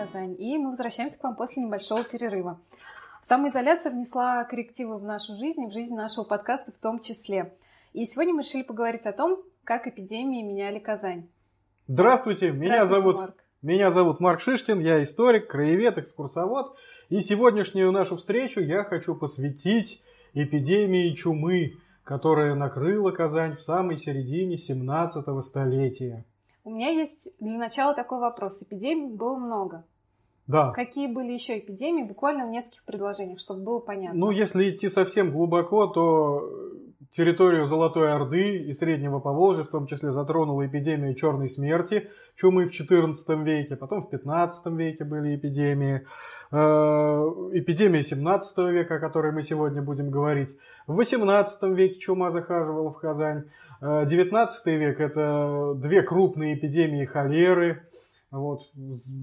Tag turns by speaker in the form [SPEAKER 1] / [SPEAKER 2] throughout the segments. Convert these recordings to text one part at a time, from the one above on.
[SPEAKER 1] подкаст «Открывая Казань». И мы возвращаемся к вам после небольшого перерыва. Самоизоляция внесла коррективы в нашу жизнь и в жизнь нашего подкаста в том числе. И сегодня мы решили поговорить о том, как эпидемии меняли Казань.
[SPEAKER 2] Здравствуйте, меня зовут Марк. Меня зовут Марк Шиштин, я историк, краевед, экскурсовод. И сегодняшнюю нашу встречу я хочу посвятить эпидемии чумы, которая накрыла Казань в самой середине 17 столетия.
[SPEAKER 1] У меня есть для начала такой вопрос. Эпидемий было много.
[SPEAKER 2] Да.
[SPEAKER 1] Какие были еще эпидемии, буквально в нескольких предложениях, чтобы было понятно?
[SPEAKER 2] Ну, если идти совсем глубоко, то территорию Золотой Орды и Среднего Поволжья, в том числе затронула эпидемия черной смерти, чумы в XIV веке, потом в XV веке были эпидемии, э, эпидемия 17 века, о которой мы сегодня будем говорить, в XVIII веке чума захаживала в Казань, XIX э, век это две крупные эпидемии холеры. Вот.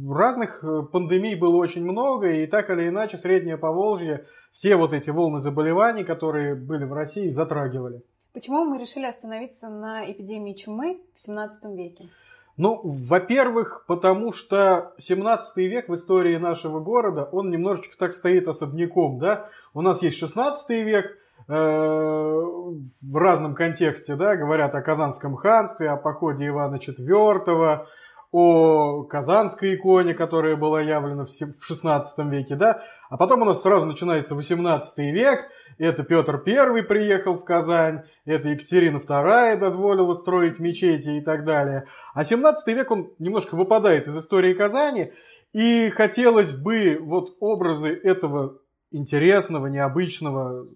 [SPEAKER 2] Разных э, пандемий было очень много, и так или иначе Среднее Поволжье все вот эти волны заболеваний, которые были в России, затрагивали.
[SPEAKER 1] Почему мы решили остановиться на эпидемии чумы в 17 веке?
[SPEAKER 2] Ну, во-первых, потому что 17 век в истории нашего города, он немножечко так стоит особняком, да? У нас есть 16 век, Э, в разном контексте, да, говорят о Казанском ханстве, о походе Ивана IV, о Казанской иконе, которая была явлена в 16 веке, да, а потом у нас сразу начинается 18 век, это Петр I приехал в Казань, это Екатерина II дозволила строить мечети и так далее. А 17 век он немножко выпадает из истории Казани, и хотелось бы вот образы этого интересного, необычного,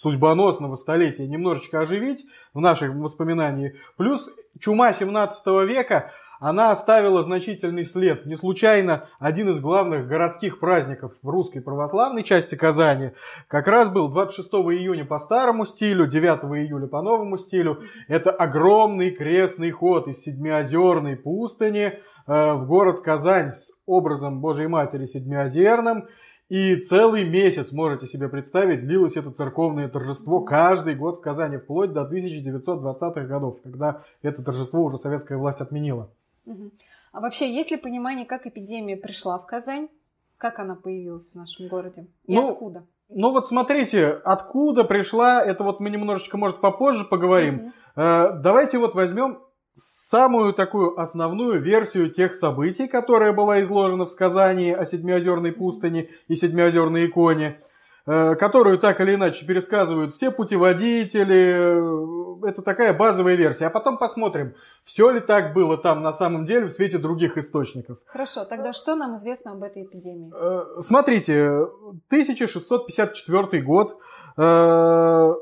[SPEAKER 2] судьбоносного столетия немножечко оживить в наших воспоминаниях. Плюс чума 17 века, она оставила значительный след. Не случайно один из главных городских праздников в русской православной части Казани как раз был 26 июня по старому стилю, 9 июля по новому стилю. Это огромный крестный ход из Седмиозерной пустыни э, в город Казань с образом Божьей Матери Седмиозерным. И целый месяц, можете себе представить, длилось это церковное торжество каждый год в Казани, вплоть до 1920-х годов, когда это торжество уже советская власть отменила.
[SPEAKER 1] А вообще, есть ли понимание, как эпидемия пришла в Казань? Как она появилась в нашем городе? И ну, откуда?
[SPEAKER 2] Ну вот смотрите, откуда пришла, это вот мы немножечко, может, попозже поговорим. Угу. давайте вот возьмем самую такую основную версию тех событий, которая была изложена в сказании о Седмиозерной пустыне и Седмиозерной иконе, э, которую так или иначе пересказывают все путеводители. Это такая базовая версия. А потом посмотрим, все ли так было там на самом деле в свете других источников.
[SPEAKER 1] Хорошо, тогда что нам известно об этой эпидемии?
[SPEAKER 2] Э, смотрите, 1654 год, э,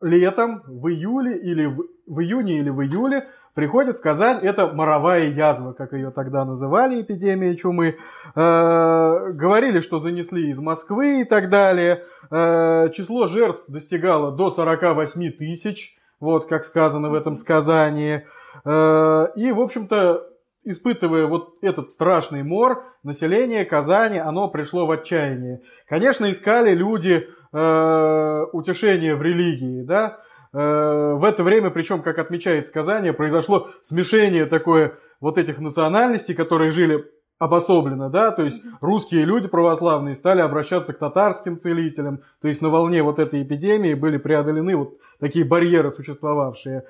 [SPEAKER 2] летом, в июле или в, в июне или в июле приходит в Казань, это моровая язва, как ее тогда называли, эпидемия чумы. Э, говорили, что занесли из Москвы и так далее. Э, число жертв достигало до 48 тысяч, вот как сказано в этом сказании. Э, и, в общем-то, испытывая вот этот страшный мор, население Казани, оно пришло в отчаяние. Конечно, искали люди э, утешения в религии, да, в это время, причем, как отмечает сказание, произошло смешение такое вот этих национальностей, которые жили обособленно, да, то есть русские люди православные стали обращаться к татарским целителям, то есть на волне вот этой эпидемии были преодолены вот такие барьеры существовавшие.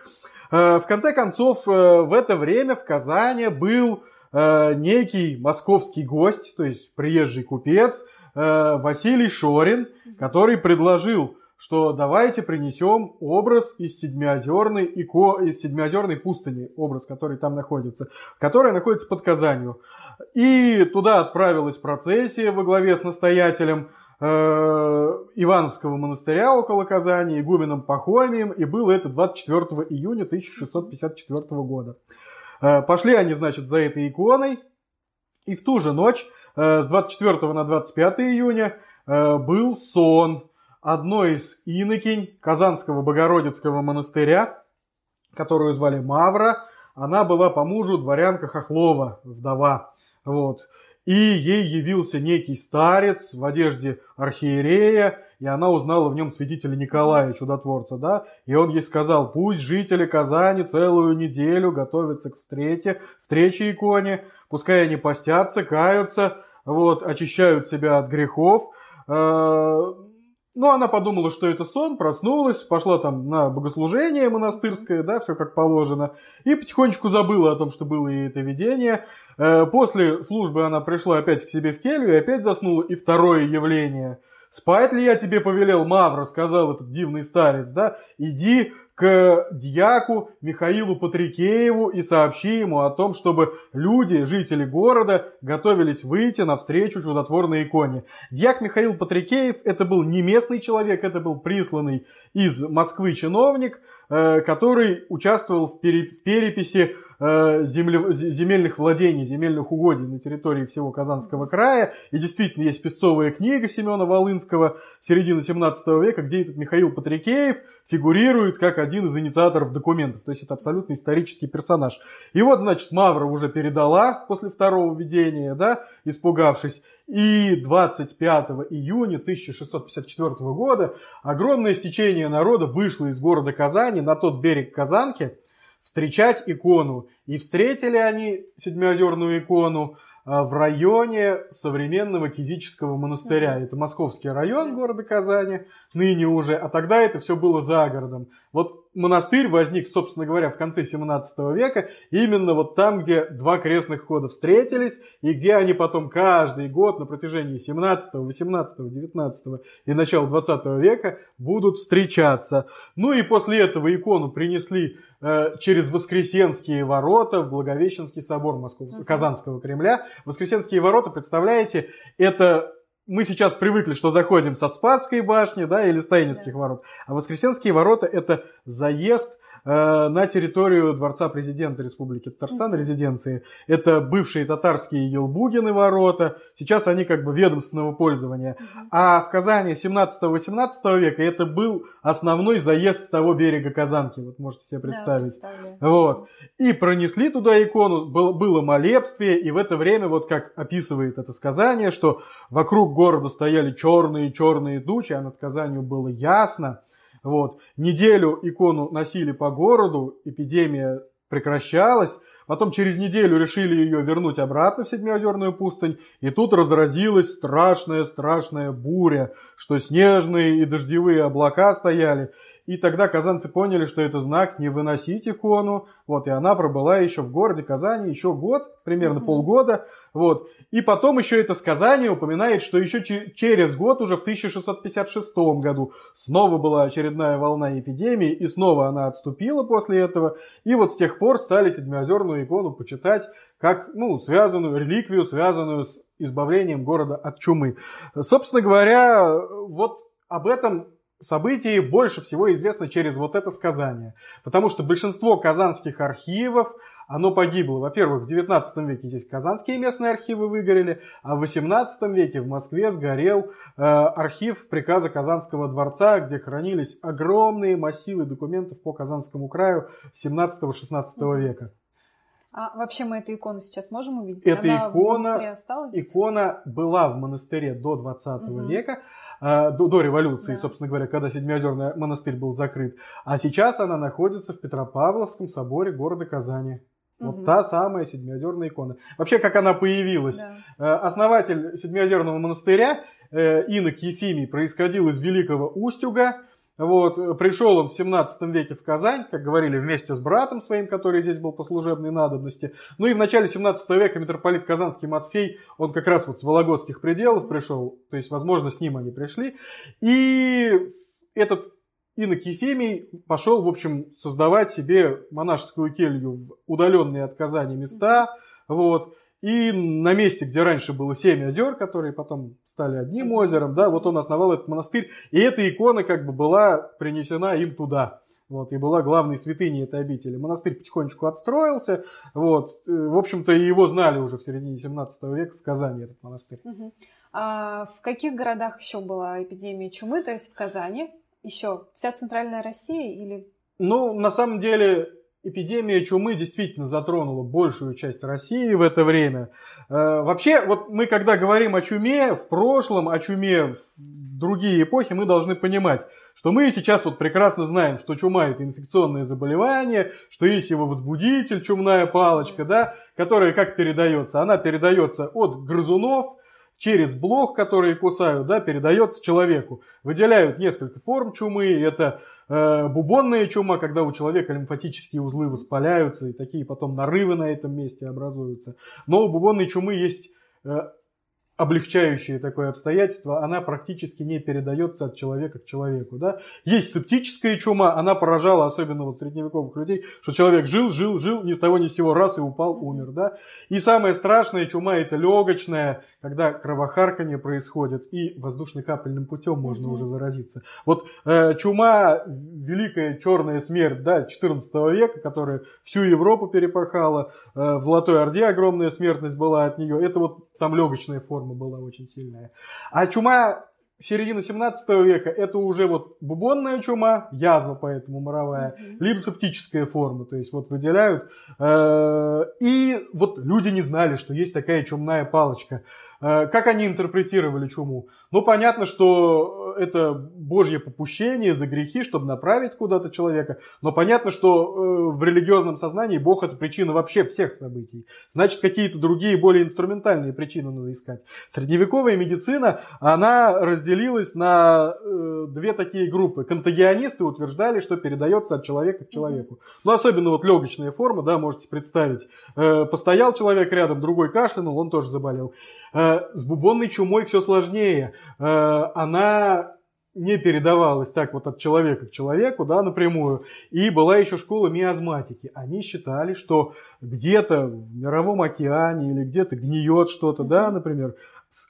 [SPEAKER 2] Э, в конце концов, э, в это время в Казани был некий московский гость, то есть приезжий купец Василий Шорин, который предложил что давайте принесем образ из Седмиозерной, ико, из Седмиозерной пустыни, образ, который там находится, которая находится под Казанью. И туда отправилась процессия во главе с настоятелем э, Ивановского монастыря около Казани, игуменом Пахомием, и было это 24 июня 1654 года. Э, пошли они, значит, за этой иконой, и в ту же ночь, э, с 24 на 25 июня, э, был сон, одной из инокинь Казанского Богородицкого монастыря, которую звали Мавра. Она была по мужу дворянка Хохлова, вдова. Вот. и ей явился некий старец в одежде архиерея, и она узнала в нем святителя Николая, чудотворца, да, и он ей сказал, пусть жители Казани целую неделю готовятся к встрече, встрече иконе, пускай они постятся, каются, вот, очищают себя от грехов, э, ну, она подумала, что это сон, проснулась, пошла там на богослужение монастырское, да, все как положено, и потихонечку забыла о том, что было ей это видение. Э, после службы она пришла опять к себе в келью и опять заснула, и второе явление. «Спать ли я тебе повелел, Мавра?» — сказал этот дивный старец, да, «иди к дьяку Михаилу Патрикееву и сообщи ему о том, чтобы люди, жители города, готовились выйти навстречу чудотворной иконе. Дьяк Михаил Патрикеев это был не местный человек, это был присланный из Москвы чиновник, э, который участвовал в переписи Э, земле, земельных владений, земельных угодий на территории всего Казанского края. И действительно есть песцовая книга Семена Волынского середины 17 века, где этот Михаил Патрикеев фигурирует как один из инициаторов документов. То есть это абсолютно исторический персонаж. И вот, значит, Мавра уже передала после второго введения, да, испугавшись. И 25 июня 1654 года огромное стечение народа вышло из города Казани на тот берег Казанки – встречать икону. И встретили они Седмиозерную икону а, в районе современного Кизического монастыря. Это московский район города Казани, ныне уже, а тогда это все было за городом. Вот монастырь возник, собственно говоря, в конце 17 века, именно вот там, где два крестных хода встретились, и где они потом каждый год на протяжении 17, 18, 19 и начала 20 века будут встречаться. Ну и после этого икону принесли э, через Воскресенские ворота в Благовещенский собор Московского, Казанского Кремля. Воскресенские ворота, представляете, это мы сейчас привыкли, что заходим со Спасской башни, да, или Стаининских да. ворот. А Воскресенские ворота это заезд Э, на территорию Дворца президента Республики Татарстан, резиденции. Это бывшие татарские Елбугины ворота. Сейчас они как бы ведомственного пользования. А в Казани 17-18 века это был основной заезд с того берега Казанки. Вот можете себе представить. Да, вот. И пронесли туда икону, было, было молебствие, и в это время, вот как описывает это сказание, что вокруг города стояли черные-черные тучи, а над Казанью было ясно. Вот. Неделю икону носили по городу, эпидемия прекращалась. Потом через неделю решили ее вернуть обратно в Седмиозерную пустынь. И тут разразилась страшная-страшная буря, что снежные и дождевые облака стояли. И тогда казанцы поняли, что это знак не выносить икону. Вот, и она пробыла еще в городе Казани еще год, примерно mm-hmm. полгода. Вот. И потом еще это сказание упоминает, что еще через год, уже в 1656 году, снова была очередная волна эпидемии, и снова она отступила после этого. И вот с тех пор стали Седмиозерную икону почитать как ну, связанную, реликвию, связанную с избавлением города от чумы. Собственно говоря, вот об этом событий больше всего известно через вот это сказание. Потому что большинство казанских архивов, оно погибло. Во-первых, в 19 веке здесь казанские местные архивы выгорели, а в 18 веке в Москве сгорел э, архив приказа Казанского дворца, где хранились огромные массивы документов по Казанскому краю 17-16 века.
[SPEAKER 1] А вообще мы эту икону сейчас можем увидеть?
[SPEAKER 2] Эта Она икона, осталась икона была в монастыре до 20 угу. века, до, до революции, да. собственно говоря, когда Седмиозерный монастырь был закрыт. А сейчас она находится в Петропавловском соборе города Казани. Вот угу. та самая Седмиозерная икона. Вообще, как она появилась. Да. Э, основатель Седмиозерного монастыря, э, инок Ефимий, происходил из Великого Устюга, вот, пришел он в 17 веке в Казань, как говорили, вместе с братом своим, который здесь был по служебной надобности. Ну и в начале 17 века митрополит Казанский Матфей, он как раз вот с Вологодских пределов пришел, то есть, возможно, с ним они пришли. И этот инок Ефимий пошел, в общем, создавать себе монашескую келью в удаленные от Казани места, вот. И на месте, где раньше было семь озер, которые потом стали одним озером, да, вот он основал этот монастырь, и эта икона как бы была принесена им туда. Вот, и была главной святыней этой обители. Монастырь потихонечку отстроился. Вот, в общем-то, его знали уже в середине 17 века в Казани, этот монастырь.
[SPEAKER 1] Угу. А в каких городах еще была эпидемия чумы? То есть в Казани? Еще вся центральная Россия или...
[SPEAKER 2] Ну, на самом деле, эпидемия чумы действительно затронула большую часть России в это время. Э, вообще, вот мы когда говорим о чуме в прошлом, о чуме в другие эпохи, мы должны понимать, что мы сейчас вот прекрасно знаем, что чума это инфекционное заболевание, что есть его возбудитель, чумная палочка, да, которая как передается? Она передается от грызунов, через блох, которые кусают, да, передается человеку. Выделяют несколько форм чумы. Это э, бубонная чума, когда у человека лимфатические узлы воспаляются, и такие потом нарывы на этом месте образуются. Но у бубонной чумы есть э, облегчающее такое обстоятельство, она практически не передается от человека к человеку. Да? Есть септическая чума, она поражала особенно вот средневековых людей, что человек жил, жил, жил, ни с того ни с сего раз и упал, умер. Да? И самая страшная чума это легочная, когда кровохарканье происходит, и воздушно-капельным путем можно уже заразиться. Вот э, чума, великая черная смерть да, 14 века, которая всю Европу перепахала, э, в Золотой Орде огромная смертность была от нее, это вот там легочная форма была очень сильная. А чума середины 17 века это уже вот бубонная чума, язва поэтому моровая, mm-hmm. либо септическая форма, то есть вот выделяют. Э, и вот люди не знали, что есть такая чумная палочка. Э, как они интерпретировали чуму? Ну, понятно, что это Божье попущение за грехи, чтобы направить куда-то человека. Но понятно, что э, в религиозном сознании Бог это причина вообще всех событий. Значит, какие-то другие, более инструментальные причины надо искать. Средневековая медицина, она разделилась на э, две такие группы. Контагионисты утверждали, что передается от человека к человеку. Ну, особенно вот легочная форма, да, можете представить. Постоял человек рядом, другой кашлянул, он тоже заболел. С бубонной чумой все сложнее. Э, она не передавалась так вот от человека к человеку, да, напрямую. И была еще школа миазматики. Они считали, что где-то в мировом океане или где-то гниет что-то, да, например,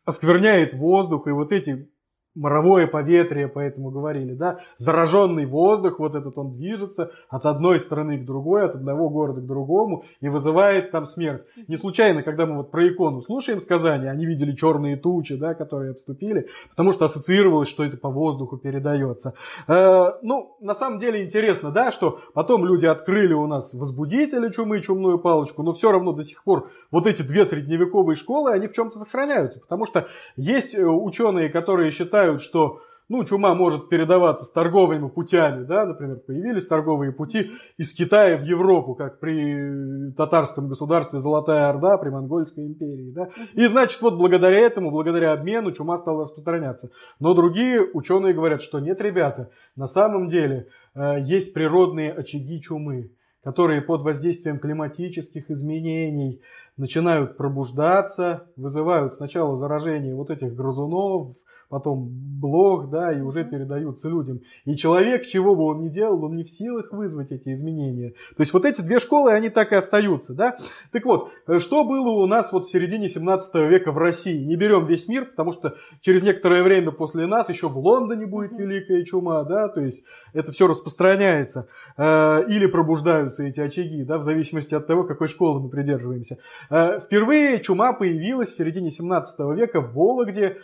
[SPEAKER 2] оскверняет воздух, и вот эти моровое поветрие, поэтому говорили, да, зараженный воздух, вот этот он движется от одной страны к другой, от одного города к другому и вызывает там смерть. Не случайно, когда мы вот про икону слушаем сказания, они видели черные тучи, да, которые обступили, потому что ассоциировалось, что это по воздуху передается. Э, ну, на самом деле интересно, да, что потом люди открыли у нас возбудители чумы, чумную палочку, но все равно до сих пор вот эти две средневековые школы, они в чем-то сохраняются, потому что есть э, ученые, которые считают, считают, что ну, чума может передаваться с торговыми путями, да, например, появились торговые пути из Китая в Европу, как при татарском государстве Золотая Орда, при Монгольской империи, да, и значит, вот благодаря этому, благодаря обмену чума стала распространяться. Но другие ученые говорят, что нет, ребята, на самом деле э, есть природные очаги чумы, которые под воздействием климатических изменений начинают пробуждаться, вызывают сначала заражение вот этих грызунов, потом блог, да, и уже передаются людям. И человек, чего бы он ни делал, он не в силах вызвать эти изменения. То есть вот эти две школы, они так и остаются, да. Так вот, э, что было у нас вот в середине 17 века в России? Не берем весь мир, потому что через некоторое время после нас еще в Лондоне будет великая чума, да, то есть это все распространяется. Э, или пробуждаются эти очаги, да, в зависимости от того, какой школы мы придерживаемся. Э, впервые чума появилась в середине 17 века в Вологде,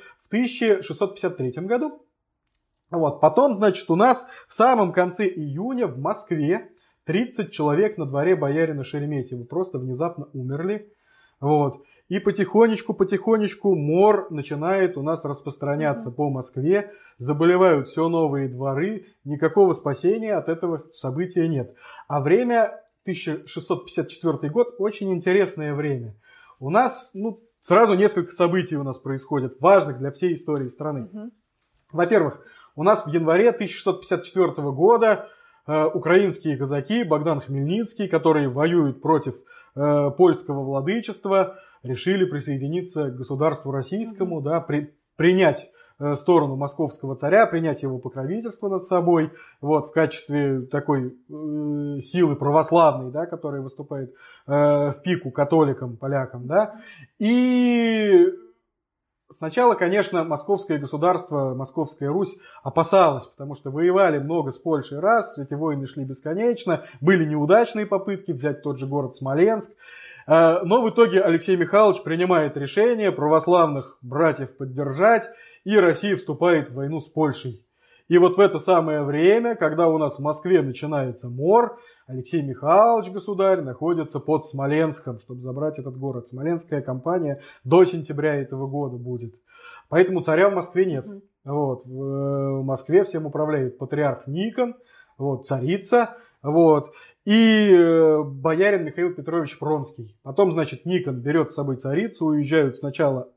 [SPEAKER 2] 1653 году. Вот. Потом, значит, у нас в самом конце июня в Москве 30 человек на дворе боярина Шереметьева просто внезапно умерли. Вот. И потихонечку, потихонечку мор начинает у нас распространяться по Москве. Заболевают все новые дворы. Никакого спасения от этого события нет. А время 1654 год очень интересное время. У нас, ну, Сразу несколько событий у нас происходит, важных для всей истории страны. Угу. Во-первых, у нас в январе 1654 года э, украинские казаки Богдан Хмельницкий, которые воюют против э, польского владычества, решили присоединиться к государству российскому, угу. да, при, принять сторону московского царя, принять его покровительство над собой, вот, в качестве такой э, силы православной, да, которая выступает э, в пику католикам, полякам, да, и Сначала, конечно, московское государство, Московская Русь опасалась, потому что воевали много с Польшей раз, эти войны шли бесконечно, были неудачные попытки взять тот же город Смоленск. Э, но в итоге Алексей Михайлович принимает решение православных братьев поддержать и Россия вступает в войну с Польшей. И вот в это самое время, когда у нас в Москве начинается мор, Алексей Михайлович, государь, находится под Смоленском, чтобы забрать этот город. Смоленская кампания до сентября этого года будет. Поэтому царя в Москве нет. Вот. В Москве всем управляет патриарх Никон, вот, царица, вот, и э, боярин Михаил Петрович Пронский. Потом, значит, Никон берет с собой царицу, уезжают сначала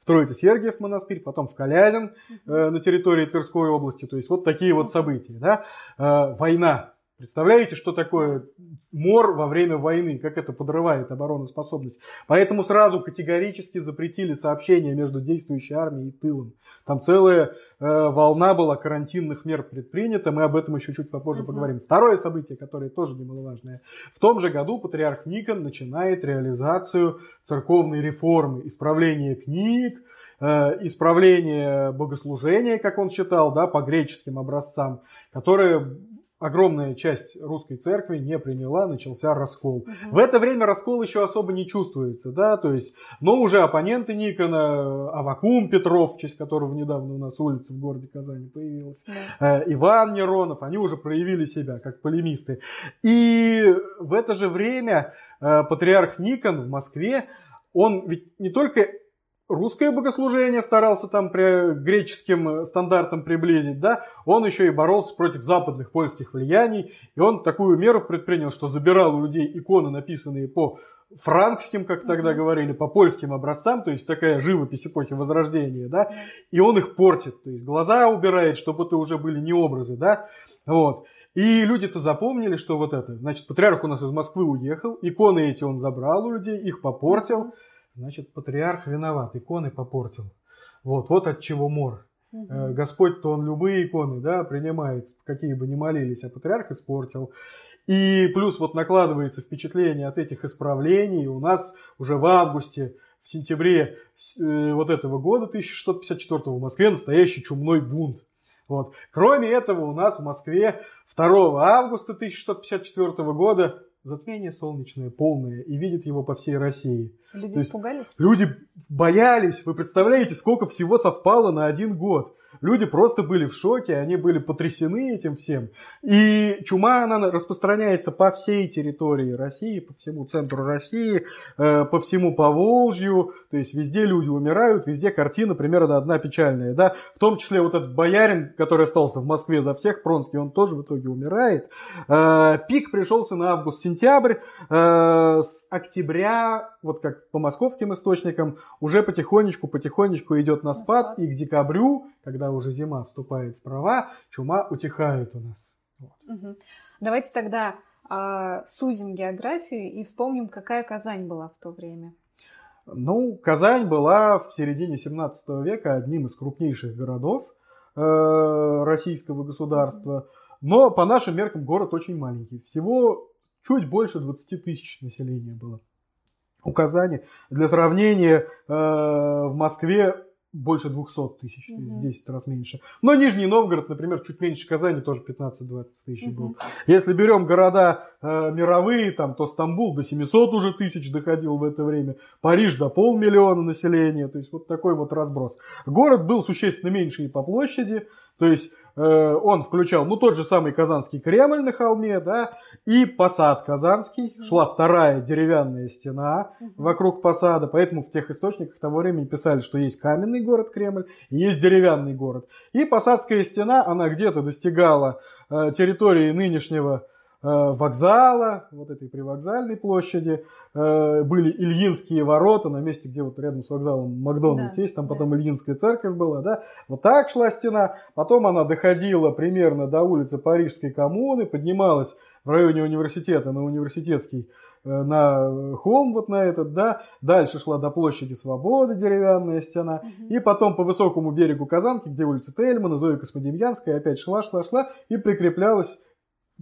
[SPEAKER 2] в Троице-Сергиев монастырь, потом в Калязин э, на территории Тверской области. То есть вот такие вот события. Да? Э, война Представляете, что такое мор во время войны, как это подрывает обороноспособность. Поэтому сразу категорически запретили сообщения между действующей армией и тылом. Там целая э, волна была карантинных мер предпринята, мы об этом еще чуть попозже uh-huh. поговорим. Второе событие, которое тоже немаловажное. В том же году патриарх Никон начинает реализацию церковной реформы, исправление книг, э, исправление богослужения, как он считал, да, по греческим образцам, которое огромная часть русской церкви не приняла, начался раскол. Угу. В это время раскол еще особо не чувствуется, да, то есть, но уже оппоненты Никона, Авакум Петров, в честь которого недавно у нас улица в городе Казани появилась, да. э, Иван Неронов, они уже проявили себя как полемисты. И в это же время э, патриарх Никон в Москве, он ведь не только русское богослужение старался там при греческим стандартам приблизить, да, он еще и боролся против западных польских влияний, и он такую меру предпринял, что забирал у людей иконы, написанные по франкским, как тогда говорили, по польским образцам, то есть такая живопись эпохи Возрождения, да, и он их портит, то есть глаза убирает, чтобы это уже были не образы, да, вот. И люди-то запомнили, что вот это, значит, патриарх у нас из Москвы уехал, иконы эти он забрал у людей, их попортил, Значит, патриарх виноват, иконы попортил. Вот, вот от чего мор. Угу. Господь-то он любые иконы, да, принимает, какие бы ни молились, а патриарх испортил. И плюс вот накладывается впечатление от этих исправлений. У нас уже в августе, в сентябре э, вот этого года, 1654 в Москве настоящий чумной бунт. Вот. Кроме этого, у нас в Москве 2 августа 1654 года затмение солнечное полное и видит его по всей России.
[SPEAKER 1] Люди испугались?
[SPEAKER 2] Люди боялись. Вы представляете, сколько всего совпало на один год. Люди просто были в шоке, они были потрясены этим всем. И чума, она распространяется по всей территории России, по всему центру России, э, по всему Поволжью. То есть везде люди умирают, везде картина примерно одна печальная. Да? В том числе вот этот боярин, который остался в Москве за всех, Пронский, он тоже в итоге умирает. Э, пик пришелся на август-сентябрь. Э, с октября, вот как по московским источникам, уже потихонечку-потихонечку идет на спад. И к декабрю, когда уже зима вступает в права, чума утихает у нас. Вот.
[SPEAKER 1] Угу. Давайте тогда э, сузим географию и вспомним, какая Казань была в то время.
[SPEAKER 2] Ну, Казань была в середине 17 века одним из крупнейших городов э, российского государства. Но по нашим меркам город очень маленький. Всего чуть больше 20 тысяч населения было у Казани. Для сравнения, э, в Москве больше 200 тысяч, угу. 10 раз меньше. Но Нижний Новгород, например, чуть меньше Казани, тоже 15-20 тысяч угу. был. Если берем города э, мировые, там, то Стамбул до 700 уже тысяч доходил в это время, Париж до полмиллиона населения, то есть вот такой вот разброс. Город был существенно меньше и по площади, то есть он включал, ну, тот же самый Казанский Кремль на холме, да, и посад Казанский, шла вторая деревянная стена вокруг посада, поэтому в тех источниках того времени писали, что есть каменный город Кремль и есть деревянный город. И посадская стена, она где-то достигала э, территории нынешнего Э, вокзала, вот этой привокзальной площади, э, были Ильинские ворота на месте, где вот рядом с вокзалом Макдональдс да, есть, там потом да. Ильинская церковь была, да, вот так шла стена, потом она доходила примерно до улицы Парижской коммуны, поднималась в районе университета на университетский э, на холм вот на этот, да, дальше шла до площади Свободы деревянная стена, угу. и потом по высокому берегу Казанки, где улица Тельмана, Зоя Космодемьянская, опять шла, шла, шла и прикреплялась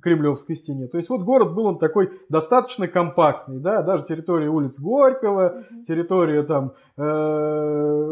[SPEAKER 2] Кремлевской стене. То есть вот город был он такой достаточно компактный, да, даже территория улиц Горького, территория там э,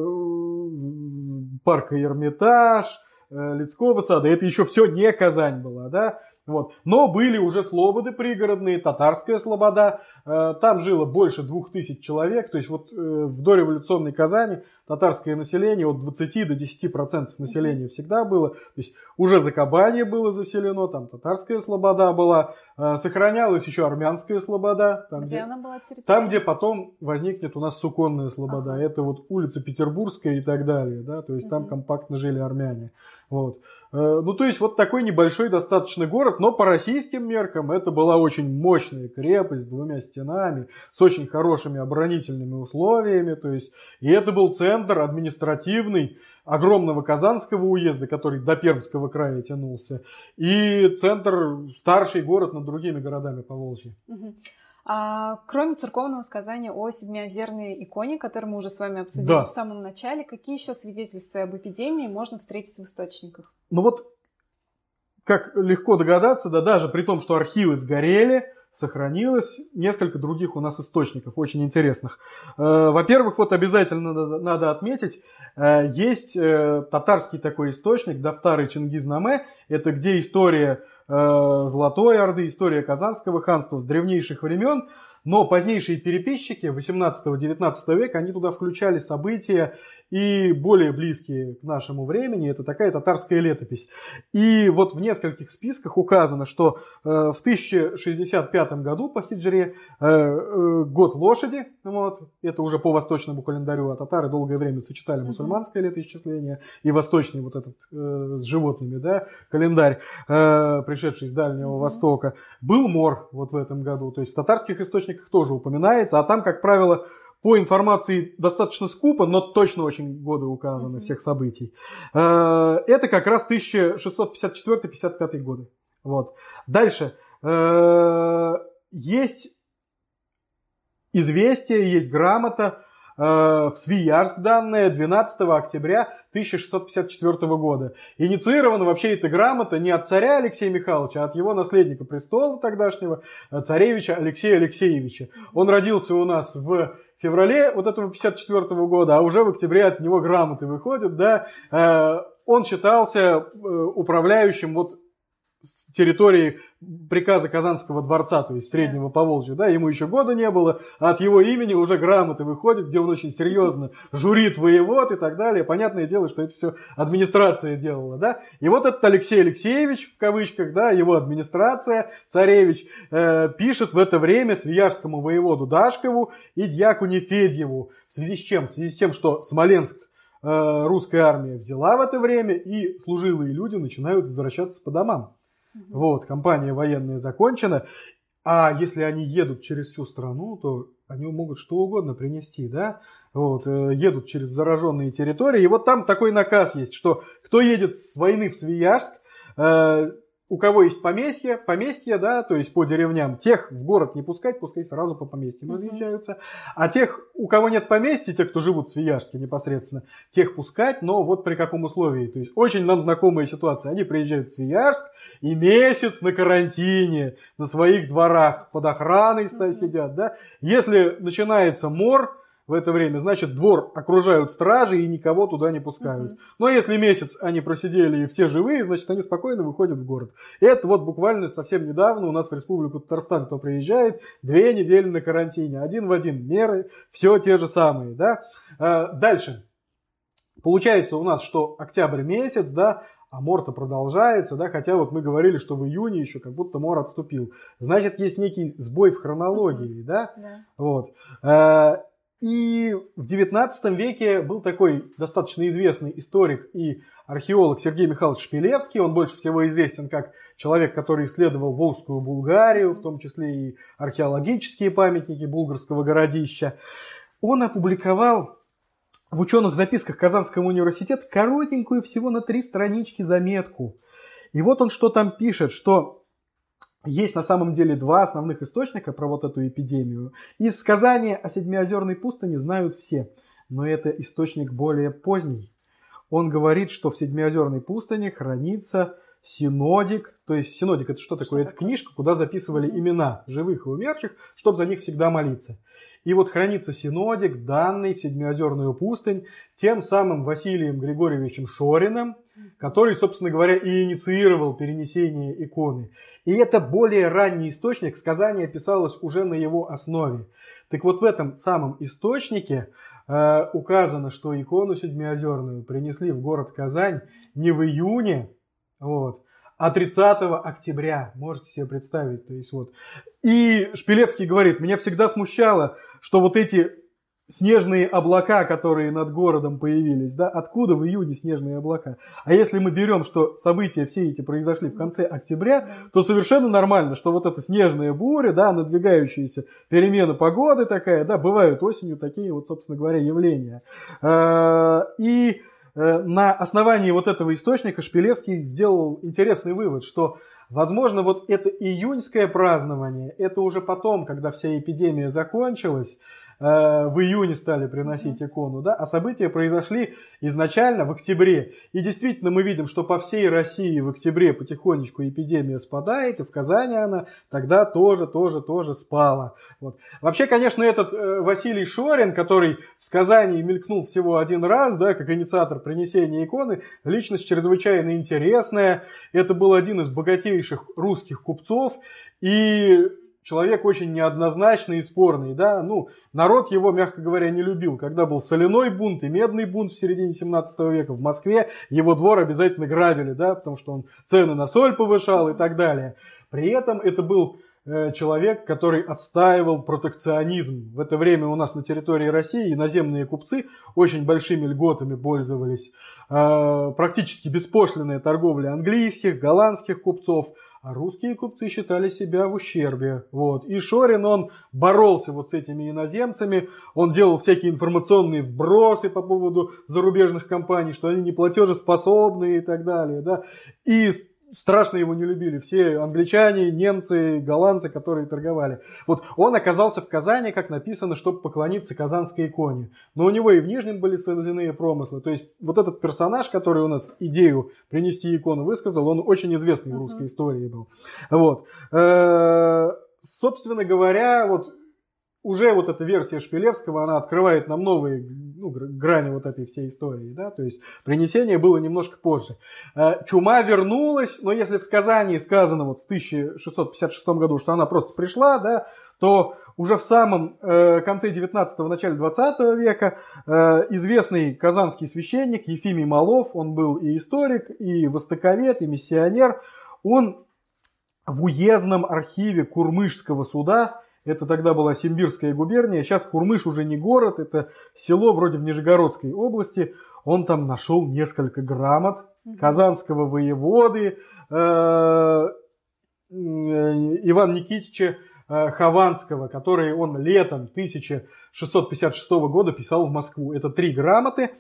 [SPEAKER 2] парка Эрмитаж, э, Лицкого сада, это еще все не Казань была, да, Вот. Но были уже слободы пригородные, татарская слобода. Э, там жило больше двух тысяч человек. То есть вот э, в дореволюционной Казани татарское население от 20 до 10 процентов населения всегда было. То есть уже Закабанье было заселено, там татарская слобода была. Э, сохранялась еще армянская слобода.
[SPEAKER 1] Там, где, где она была территория?
[SPEAKER 2] Там, где потом возникнет у нас суконная слобода. Ага. Это вот улица Петербургская и так далее. Да? То есть угу. там компактно жили армяне. Вот. Э, ну, то есть, вот такой небольшой достаточно город, но по российским меркам это была очень мощная крепость с двумя стенами, с очень хорошими оборонительными условиями, то есть, и это был центр административный огромного Казанского уезда, который до Пермского края тянулся, и центр, старший город над другими городами по Волжье.
[SPEAKER 1] Угу. А, кроме церковного сказания о седмиозерной иконе, которую мы уже с вами обсудили
[SPEAKER 2] да.
[SPEAKER 1] в самом начале, какие еще свидетельства об эпидемии можно встретить в источниках?
[SPEAKER 2] Ну вот, как легко догадаться, да даже при том, что архивы сгорели, сохранилось несколько других у нас источников, очень интересных. Э, во-первых, вот обязательно надо, отметить, э, есть э, татарский такой источник, Дафтары Чингизнаме, это где история Золотой Орды, история Казанского ханства с древнейших времен, но позднейшие переписчики 18-19 века, они туда включали события и более близкие к нашему времени, это такая татарская летопись. И вот в нескольких списках указано, что э, в 1065 году по хиджре э, э, год лошади, вот, это уже по восточному календарю, а татары долгое время сочетали мусульманское летоисчисление и восточный вот этот э, с животными, да, календарь, э, пришедший с Дальнего mm-hmm. Востока, был мор вот в этом году, то есть в татарских источниках тоже упоминается, а там, как правило, по информации достаточно скупо, но точно очень годы указаны всех событий. Э, это как раз 1654-55 годы. Вот. Дальше. Э, есть известие, есть грамота э, в Свияжск данная 12 октября 1654 года. Инициирована вообще эта грамота не от царя Алексея Михайловича, а от его наследника престола тогдашнего, царевича Алексея Алексеевича. Он родился у нас в феврале вот этого 54 -го года, а уже в октябре от него грамоты выходят, да, э, он считался э, управляющим вот территории приказа Казанского дворца, то есть Среднего Поволжья, да, ему еще года не было, а от его имени уже грамоты выходят, где он очень серьезно журит воевод и так далее. Понятное дело, что это все администрация делала, да. И вот этот Алексей Алексеевич, в кавычках, да, его администрация, царевич, э, пишет в это время свияжскому воеводу Дашкову и дьякуне Федьеву. В связи с чем? В связи с тем, что Смоленск э, русская армия взяла в это время, и служилые люди начинают возвращаться по домам. Вот, кампания военная закончена. А если они едут через всю страну, то они могут что угодно принести, да? Вот, э, едут через зараженные территории. И вот там такой наказ есть, что кто едет с войны в Свияжск, э, у кого есть поместье, поместье, да, то есть по деревням, тех в город не пускать, пускай сразу по поместьям разъезжаются. А тех, у кого нет поместья, те, кто живут в Свияжске непосредственно, тех пускать, но вот при каком условии. То есть очень нам знакомая ситуация. Они приезжают в Свияжск и месяц на карантине, на своих дворах, под охраной сидят, да. Если начинается мор, в это время, значит, двор окружают стражи и никого туда не пускают. Угу. Но если месяц они просидели и все живые, значит, они спокойно выходят в город. И это вот буквально совсем недавно у нас в Республику Татарстан, кто приезжает, две недели на карантине, один в один, меры, все те же самые, да. А, дальше. Получается у нас, что октябрь месяц, да, а мор-то продолжается, да, хотя вот мы говорили, что в июне еще как будто мор отступил. Значит, есть некий сбой в хронологии, да? да. Вот. И в XIX веке был такой достаточно известный историк и археолог Сергей Михайлович Шпилевский. Он больше всего известен как человек, который исследовал Волжскую Булгарию, в том числе и археологические памятники булгарского городища. Он опубликовал в ученых записках Казанского университета коротенькую всего на три странички заметку. И вот он что там пишет, что есть на самом деле два основных источника про вот эту эпидемию. Из сказания о Седмиозерной пустыне знают все, но это источник более поздний. Он говорит, что в Седмиозерной пустыне хранится синодик. То есть синодик это что такое?
[SPEAKER 1] Что
[SPEAKER 2] это
[SPEAKER 1] такое?
[SPEAKER 2] книжка, куда записывали имена живых и умерших, чтобы за них всегда молиться. И вот хранится синодик, данный в Седмиозерную пустынь, тем самым Василием Григорьевичем Шориным, который, собственно говоря, и инициировал перенесение иконы. И это более ранний источник, сказание писалось уже на его основе. Так вот в этом самом источнике э, указано, что икону Седмиозерную принесли в город Казань не в июне, вот, а 30 октября. Можете себе представить. То есть вот. И Шпилевский говорит, меня всегда смущало, что вот эти снежные облака, которые над городом появились, да, откуда в июне снежные облака? А если мы берем, что события все эти произошли в конце октября, то совершенно нормально, что вот эта снежная буря, да, надвигающаяся перемена погоды такая, да, бывают осенью такие вот, собственно говоря, явления. Э, И на основании вот этого источника Шпилевский сделал интересный вывод, что Возможно, вот это июньское празднование, это уже потом, когда вся эпидемия закончилась, э, в июне стали приносить икону, да, а события произошли изначально в октябре. И действительно мы видим, что по всей России в октябре потихонечку эпидемия спадает, и в Казани она тогда тоже, тоже, тоже спала. Вот. Вообще, конечно, этот э, Василий Шорин, который в сказании мелькнул всего один раз, да, как инициатор принесения иконы, личность чрезвычайно интересная. Это был один из богатейших русских купцов, и человек очень неоднозначный и спорный, да, ну, народ его, мягко говоря, не любил. Когда был соляной бунт и медный бунт в середине 17 века в Москве, его двор обязательно грабили, да, потому что он цены на соль повышал и так далее. При этом это был э, человек, который отстаивал протекционизм. В это время у нас на территории России иноземные купцы очень большими льготами пользовались. Э, практически беспошлинная торговля английских, голландских купцов – а русские купцы считали себя в ущербе. Вот. И Шорин, он боролся вот с этими иноземцами, он делал всякие информационные вбросы по поводу зарубежных компаний, что они не платежеспособны и так далее. Да? И страшно его не любили. Все англичане, немцы, голландцы, которые торговали. Вот он оказался в Казани, как написано, чтобы поклониться казанской иконе. Но у него и в Нижнем были соляные промыслы. То есть вот этот персонаж, который у нас идею принести икону высказал, он очень известный в русской истории был. Вот. Э, собственно говоря, вот уже вот эта версия Шпилевского, она открывает нам новые ну, грани вот этой всей истории, да, то есть принесение было немножко позже. Э, чума вернулась, но если в сказании сказано вот в 1656 году, что она просто пришла, да, то уже в самом э, конце 19-го, начале 20 века э, известный казанский священник Ефимий Малов, он был и историк, и востоковед, и миссионер, он в уездном архиве Курмышского суда это тогда была Симбирская губерния. Сейчас Курмыш уже не город, это село вроде в Нижегородской области. Он там нашел несколько грамот казанского воеводы э, Ивана Никитича э, Хованского, которые он летом 1656 года писал в Москву. Это три грамоты.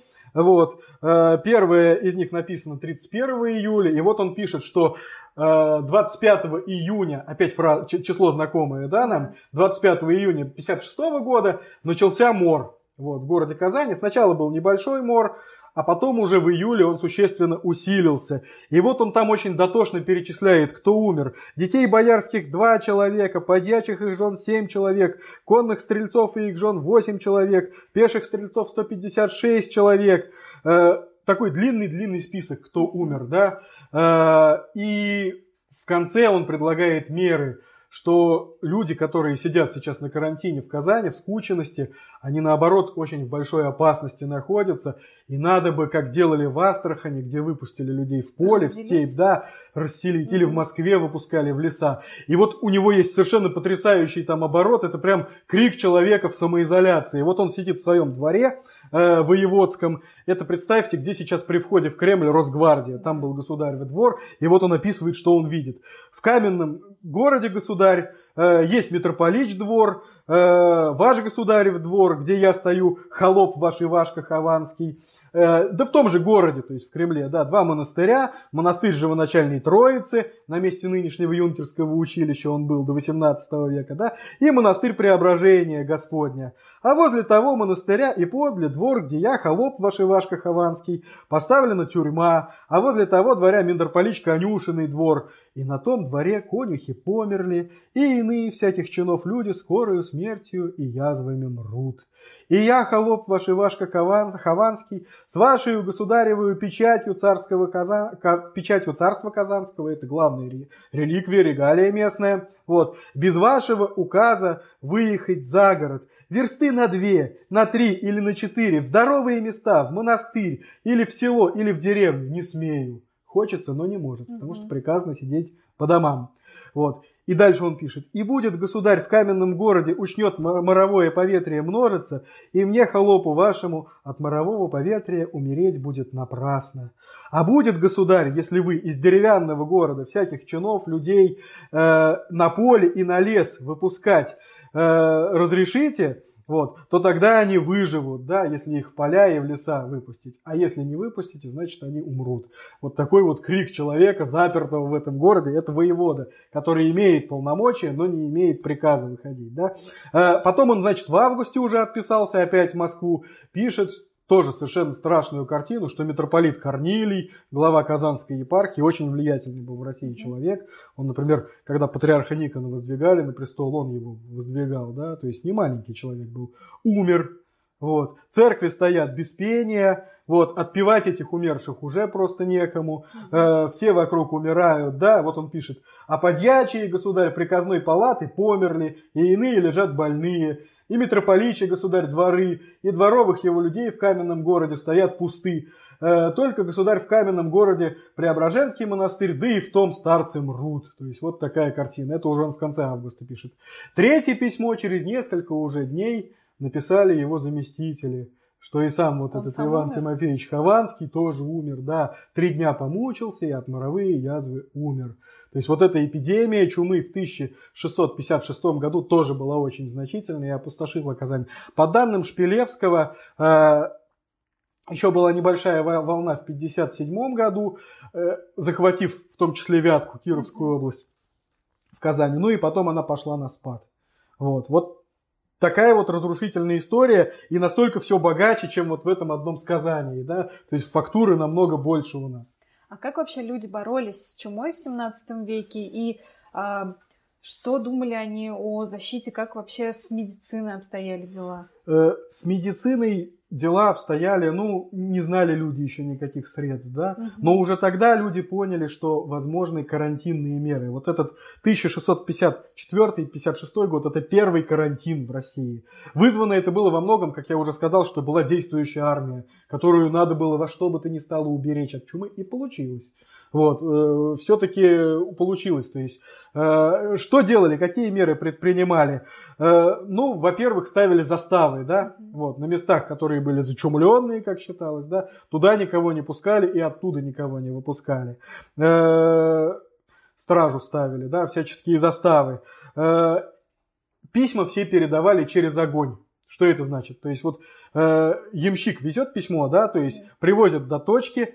[SPEAKER 2] Вот. Э, первая из них написана 31 июля, и вот он пишет, что 25 э, июня, опять фраз, число знакомое, да, нам, 25 июня 56 года начался мор вот, в городе Казани. Сначала был небольшой мор, а потом уже в июле он существенно усилился. И вот он там очень дотошно перечисляет, кто умер. Детей боярских два человека, подьячих их жен семь человек, конных стрельцов и их жен восемь человек, пеших стрельцов 156 человек. Э, такой длинный-длинный список, кто умер, да. Э, и в конце он предлагает меры, что люди, которые сидят сейчас на карантине в Казани, в скученности, они наоборот очень в большой опасности находятся. И надо бы, как делали в Астрахани, где выпустили людей в поле, Разделить. в степь, да, расселить, mm-hmm. или в Москве выпускали в леса. И вот у него есть совершенно потрясающий там оборот, это прям крик человека в самоизоляции. И вот он сидит в своем дворе, э, воеводском. Это представьте, где сейчас при входе в Кремль Росгвардия. Там был государевый двор. И вот он описывает, что он видит. В каменном городе государь, э, есть митрополич двор, э, ваш государев двор, где я стою, холоп ваш Ивашка Хованский, Э, да в том же городе, то есть в Кремле, да, два монастыря, монастырь Живоначальной Троицы, на месте нынешнего юнкерского училища он был до 18 века, да, и монастырь Преображения Господня. А возле того монастыря и подле двор, где я, холоп ваш Ивашка Хованский, поставлена тюрьма, а возле того дворя митрополич Конюшиный двор, и на том дворе конюхи померли, и иные всяких чинов люди скорою смертью и язвами мрут. И я, холоп ваш Ивашка Хованский, с вашей государевою печатью, царского Казан... печатью царства Казанского, это главная реликвия, регалия местная, вот, без вашего указа выехать за город, версты на две, на три или на четыре, в здоровые места, в монастырь, или в село, или в деревню, не смею. Хочется, но не может, потому что приказано сидеть по домам. Вот. И дальше он пишет. «И будет государь в каменном городе, учнет моровое поветрие множиться, и мне, холопу вашему, от морового поветрия умереть будет напрасно. А будет государь, если вы из деревянного города всяких чинов, людей э, на поле и на лес выпускать э, разрешите, вот, то тогда они выживут, да, если их в поля и в леса выпустить. А если не выпустите, значит они умрут. Вот такой вот крик человека, запертого в этом городе, это воевода, который имеет полномочия, но не имеет приказа выходить. Да. Э, потом он, значит, в августе уже отписался опять в Москву, пишет, тоже совершенно страшную картину, что митрополит Корнилий, глава Казанской епархии, очень влиятельный был в России человек. Он, например, когда патриарха Никона воздвигали на престол, он его воздвигал, да, то есть не маленький человек был, умер. Вот. Церкви стоят без пения, вот, отпевать этих умерших уже просто некому, э, все вокруг умирают, да, вот он пишет, а подьячие, государь, приказной палаты померли, и иные лежат больные, и митрополичи, государь, дворы, и дворовых его людей в каменном городе стоят пусты. Э, только государь в каменном городе Преображенский монастырь, да и в том старцы мрут. То есть вот такая картина. Это уже он в конце августа пишет. Третье письмо через несколько уже дней написали его заместители что и сам вот Он этот сам Иван умер? Тимофеевич Хованский тоже умер, да, три дня помучился и от моровые язвы умер. То есть вот эта эпидемия чумы в 1656 году тоже была очень значительной и опустошила Казань. По данным Шпилевского, э, еще была небольшая волна в 1957 году, э, захватив в том числе Вятку, Кировскую область в Казани. Ну и потом она пошла на спад. Вот, вот такая вот разрушительная история и настолько все богаче, чем вот в этом одном сказании, да, то есть фактуры намного больше у нас.
[SPEAKER 1] А как вообще люди боролись с чумой в 17 веке и а, что думали они о защите, как вообще с медициной обстояли дела?
[SPEAKER 2] Э, с медициной дела обстояли, ну, не знали люди еще никаких средств, да, угу. но уже тогда люди поняли, что возможны карантинные меры. Вот этот 1654-56 год, это первый карантин в России. Вызвано это было во многом, как я уже сказал, что была действующая армия, которую надо было во что бы то ни стало уберечь от чумы, и получилось. Вот, э, все-таки получилось. То есть, э, что делали, какие меры предпринимали? Э, ну, во-первых, ставили заставы, да, вот, на местах, которые были зачумленные, как считалось, да, туда никого не пускали и оттуда никого не выпускали. Стражу ставили, да, всяческие заставы. Письма все передавали через огонь. Что это значит? То есть вот э, ямщик везет письмо, да, то есть привозят до точки, Э,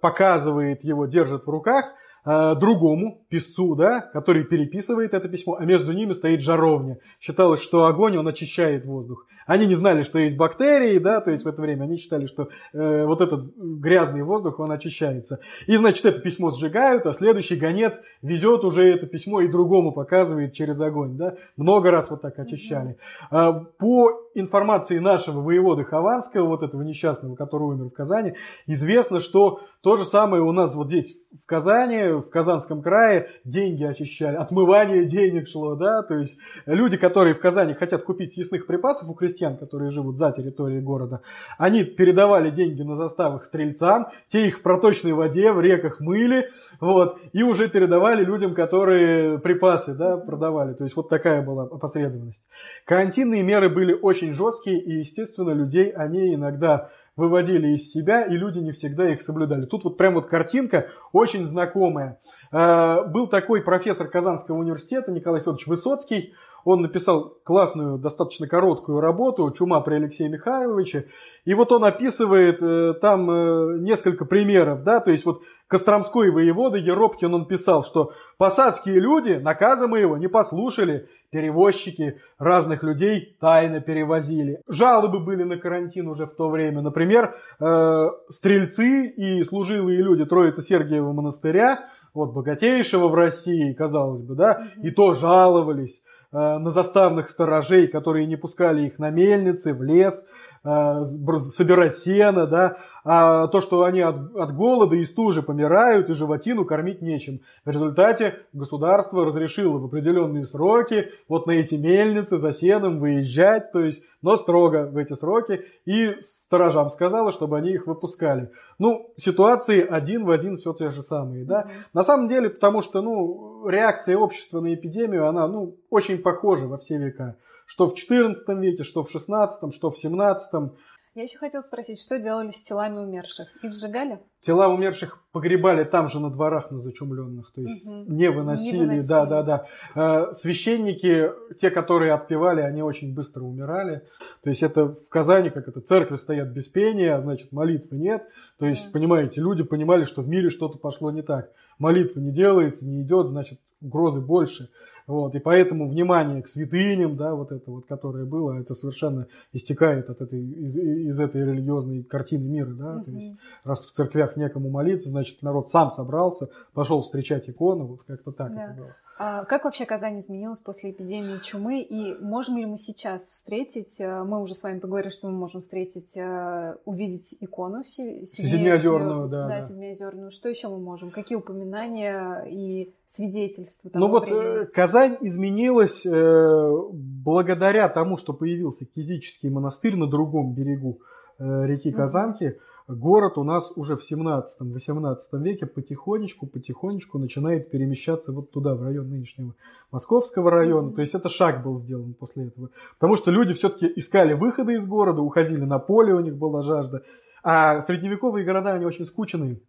[SPEAKER 2] показывает его, держит в руках, Э, другому писцу, да, который переписывает это письмо, а между ними стоит жаровня. Считалось, что огонь, он очищает воздух. Они не знали, что есть бактерии, да, то есть в это время они считали, что э, вот этот грязный воздух, он очищается. И, значит, это письмо сжигают, а следующий гонец везет уже это письмо и другому показывает через огонь, да. Много раз вот так очищали. Mm-hmm. По информации нашего воеводы Хованского, вот этого несчастного, который умер в Казани, известно, что то же самое у нас вот здесь в Казани, в Казанском крае деньги очищали, отмывание денег шло, да, то есть люди, которые в Казани хотят купить съестных припасов у крестьян, которые живут за территорией города, они передавали деньги на заставах стрельцам, те их в проточной воде, в реках мыли, вот, и уже передавали людям, которые припасы, да, продавали, то есть вот такая была опосредованность. Карантинные меры были очень жесткие, и, естественно, людей они иногда выводили из себя, и люди не всегда их соблюдали. Тут вот прям вот картинка очень знакомая. Э, был такой профессор Казанского университета Николай Федорович Высоцкий, он написал классную, достаточно короткую работу «Чума при Алексее Михайловиче». И вот он описывает э, там э, несколько примеров, да, то есть вот Костромской воевода Еропкин он писал, что посадские люди наказа моего не послушали, перевозчики разных людей тайно перевозили. Жалобы были на карантин уже в то время. Например, э, стрельцы и служилые люди Троицы Сергиева монастыря, вот богатейшего в России, казалось бы, да, и то жаловались на заставных сторожей, которые не пускали их на мельницы, в лес, Э, собирать сено, да, а то, что они от, от голода и стужи помирают, и животину кормить нечем. В результате государство разрешило в определенные сроки вот на эти мельницы за сеном выезжать, то есть, но строго в эти сроки, и сторожам сказала, чтобы они их выпускали. Ну, ситуации один в один все те же самые, да. На самом деле, потому что, ну, реакция общества на эпидемию, она, ну, очень похожа во все века что в XIV веке, что в XVI, что в XVII.
[SPEAKER 1] Я еще хотела спросить, что делали с телами умерших? Их сжигали?
[SPEAKER 2] Тела умерших погребали там же на дворах на зачумленных, то есть угу. не, выносили, не выносили. Да, да, да. Священники, те, которые отпевали, они очень быстро умирали. То есть это в Казани, как это, церкви стоят без пения, а значит молитвы нет. То есть, да. понимаете, люди понимали, что в мире что-то пошло не так. Молитва не делается, не идет, значит угрозы больше. Вот, и поэтому внимание к святыням, да, вот это вот, которое было, это совершенно истекает от этой, из, из этой религиозной картины мира, да, угу. то есть раз в церквях некому молиться, значит народ сам собрался, пошел встречать икону, вот как-то так да. это было.
[SPEAKER 1] А как вообще Казань изменилась после эпидемии чумы? И можем ли мы сейчас встретить, э, мы уже с вами поговорили, что мы можем встретить, э, увидеть икону
[SPEAKER 2] Седмиозерную, да,
[SPEAKER 1] да. Седмиозерную. Что еще мы можем? Какие упоминания и свидетельства
[SPEAKER 2] того Ну вот э, времени? Казань изменилась благодаря тому, что появился Кизический монастырь на другом берегу реки Казанки. Mm-hmm город у нас уже в 17-18 веке потихонечку, потихонечку начинает перемещаться вот туда, в район нынешнего Московского района. То есть это шаг был сделан после этого. Потому что люди все-таки искали выходы из города, уходили на поле, у них была жажда. А средневековые города, они очень скучные.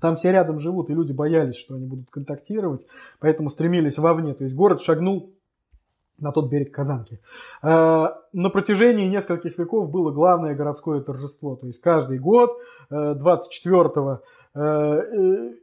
[SPEAKER 2] Там все рядом живут, и люди боялись, что они будут контактировать, поэтому стремились вовне. То есть город шагнул на тот берег Казанки. Э, на протяжении нескольких веков было главное городское торжество. То есть каждый год 24 э, э,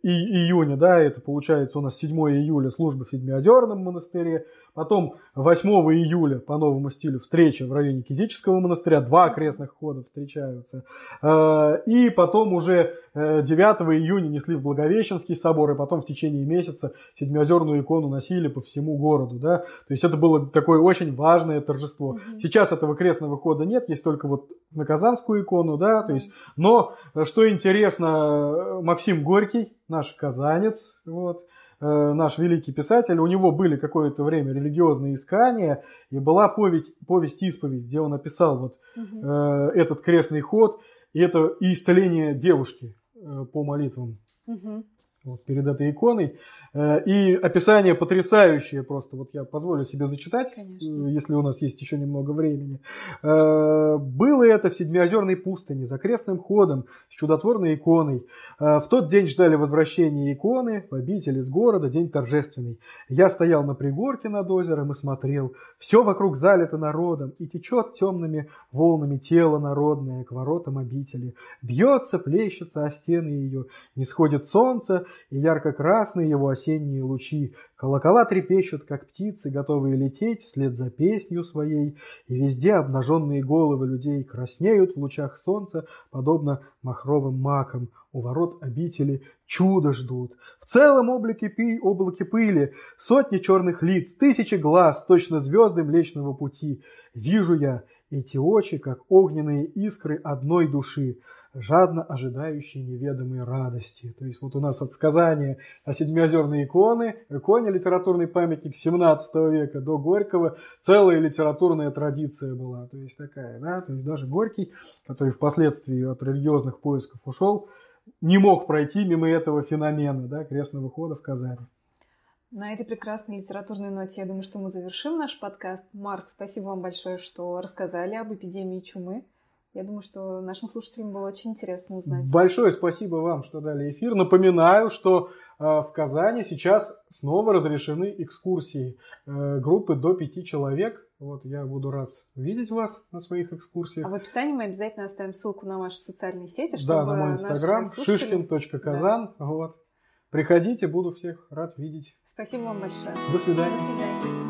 [SPEAKER 2] июня, да, это получается у нас 7 июля служба в Седмиозерном монастыре, Потом 8 июля по новому стилю встреча в районе Кизического монастыря, два окрестных хода встречаются. Э, и потом уже 9 э, июня несли в Благовещенский собор, и потом в течение месяца седмиозерную икону носили по всему городу. Да? То есть это было такое очень важное торжество. Угу. Сейчас этого крестного хода нет, есть только вот на Казанскую икону, да, то есть, но, э, что интересно, Максим Горький, наш казанец, вот, наш великий писатель, у него были какое-то время религиозные искания, и была повесть, повесть исповедь, где он описал вот угу. э, этот крестный ход, и это и исцеление девушки э, по молитвам. Угу вот, перед этой иконой. Э, и описание потрясающее просто. Вот я позволю себе зачитать, Конечно. Э, если у нас есть еще немного времени. Э, было это в Седмиозерной пустыне, за крестным ходом, с чудотворной иконой. В тот день ждали возвращения иконы в обитель из города, день торжественный. Я стоял на пригорке над озером и смотрел. Все вокруг залито народом, и течет темными волнами тело народное к воротам обители. Бьется, плещется о стены ее, не сходит солнце, и ярко-красные его осенние лучи. Колокола трепещут, как птицы, готовые лететь вслед за песнью своей, и везде обнаженные головы людей краснеют в лучах солнца, подобно махровым макам. У ворот обители чудо ждут. В целом облаке, пи, облаке пыли сотни черных лиц, тысячи глаз, точно звезды Млечного Пути. Вижу я эти очи, как огненные искры одной души жадно ожидающие неведомой радости. То есть вот у нас от сказания о седмиозерной иконы, иконе литературный памятник 17 века до Горького, целая литературная традиция была. То есть такая, да, то есть даже Горький, который впоследствии от религиозных поисков ушел, не мог пройти мимо этого феномена, да, крестного хода в Казани.
[SPEAKER 1] На этой прекрасной литературной ноте, я думаю, что мы завершим наш подкаст. Марк, спасибо вам большое, что рассказали об эпидемии чумы. Я думаю, что нашим слушателям было очень интересно узнать.
[SPEAKER 2] Большое спасибо вам, что дали эфир. Напоминаю, что э, в Казани сейчас снова разрешены экскурсии э, группы до пяти человек. Вот я буду рад видеть вас на своих экскурсиях.
[SPEAKER 1] А в описании мы обязательно оставим ссылку на ваши социальные сети, чтобы
[SPEAKER 2] Да, на мой инстаграм
[SPEAKER 1] слушатели...
[SPEAKER 2] шишкин.казан. Да. Вот. Приходите, буду всех рад видеть.
[SPEAKER 1] Спасибо вам большое.
[SPEAKER 2] До свидания.
[SPEAKER 1] До свидания.